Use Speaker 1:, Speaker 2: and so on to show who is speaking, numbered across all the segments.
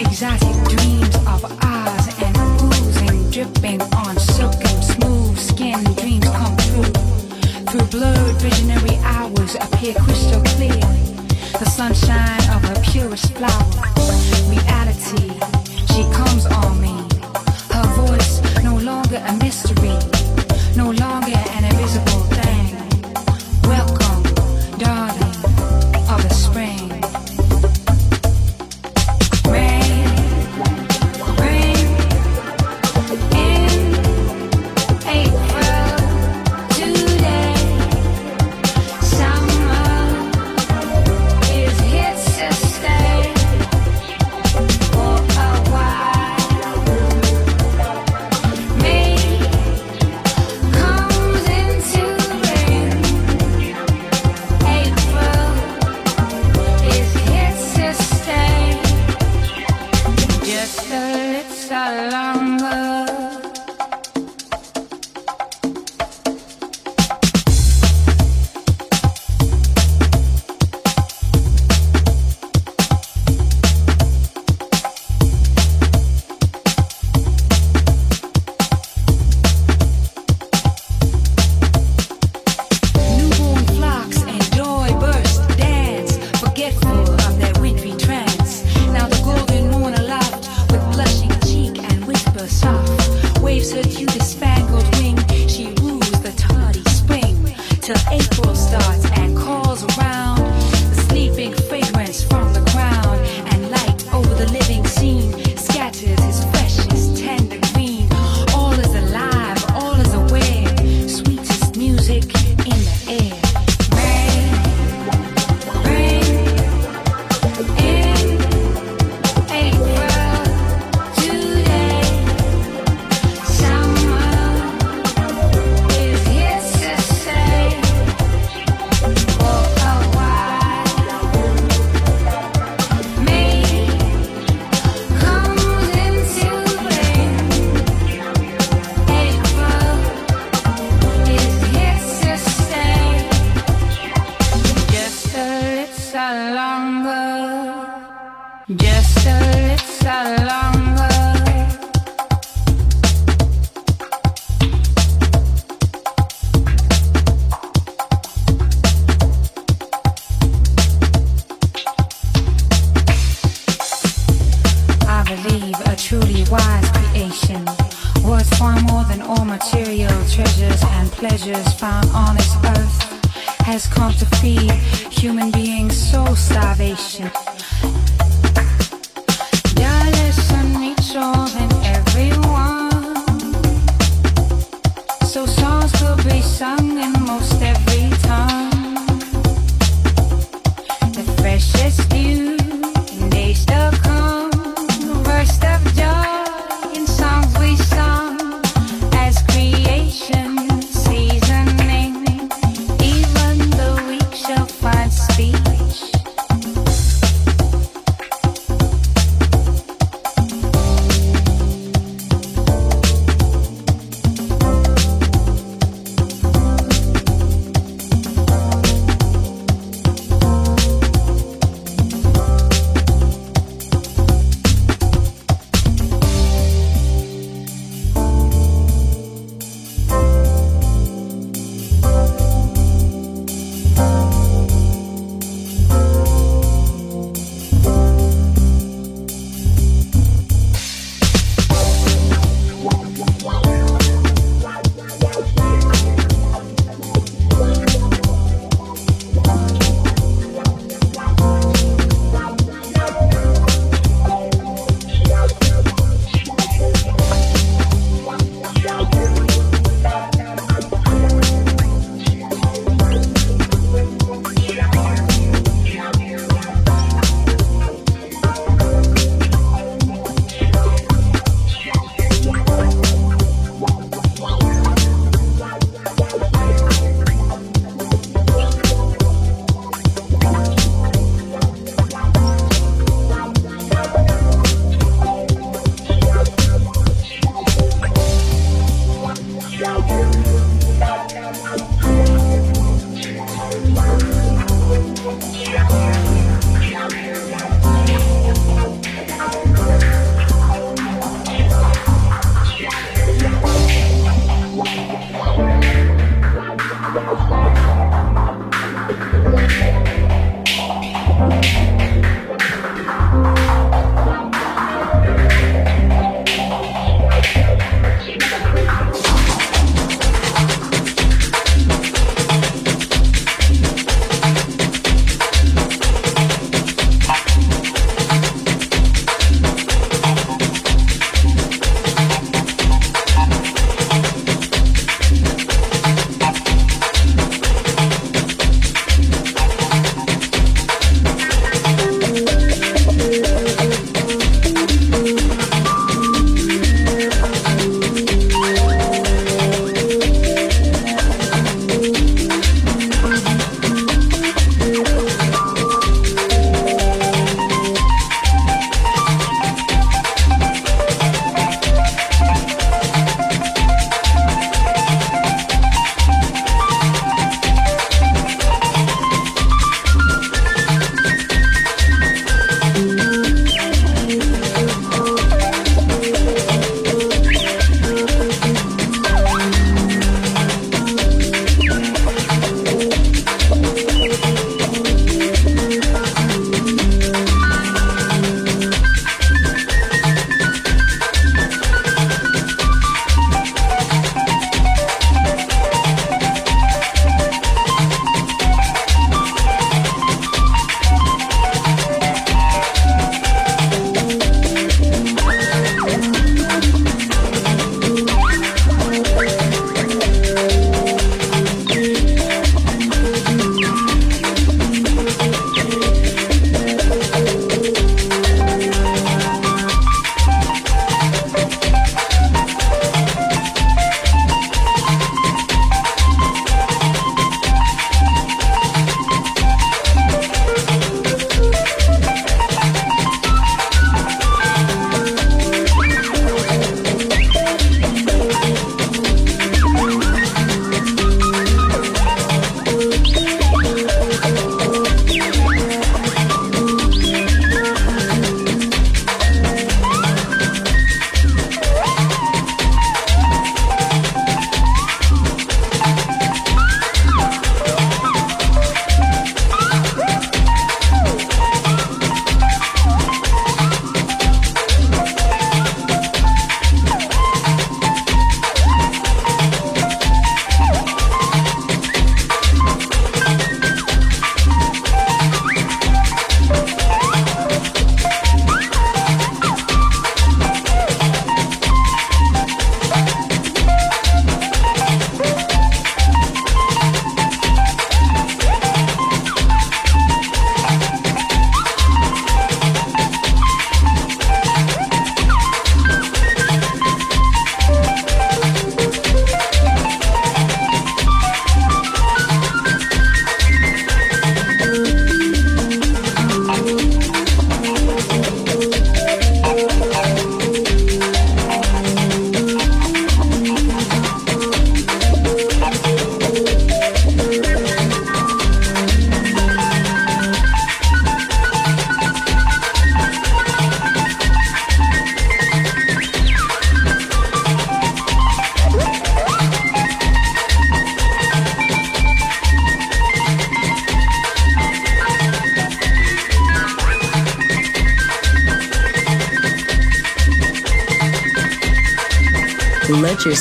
Speaker 1: Exotic dreams of ours and
Speaker 2: oozing, dripping on silken, smooth skin. Dreams come true. Through blurred visionary hours appear crystal clear. The sunshine of a purest flower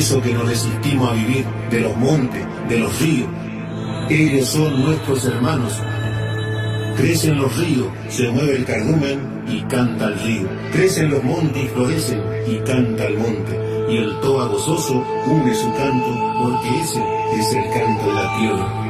Speaker 3: Eso que nos resistimos a vivir de los montes, de los ríos. Ellos son nuestros hermanos. Crecen los ríos, se mueve el cardumen y canta el río. Crecen los montes y florecen y canta el monte. Y el toa gozoso une su canto porque ese es el canto de la tierra.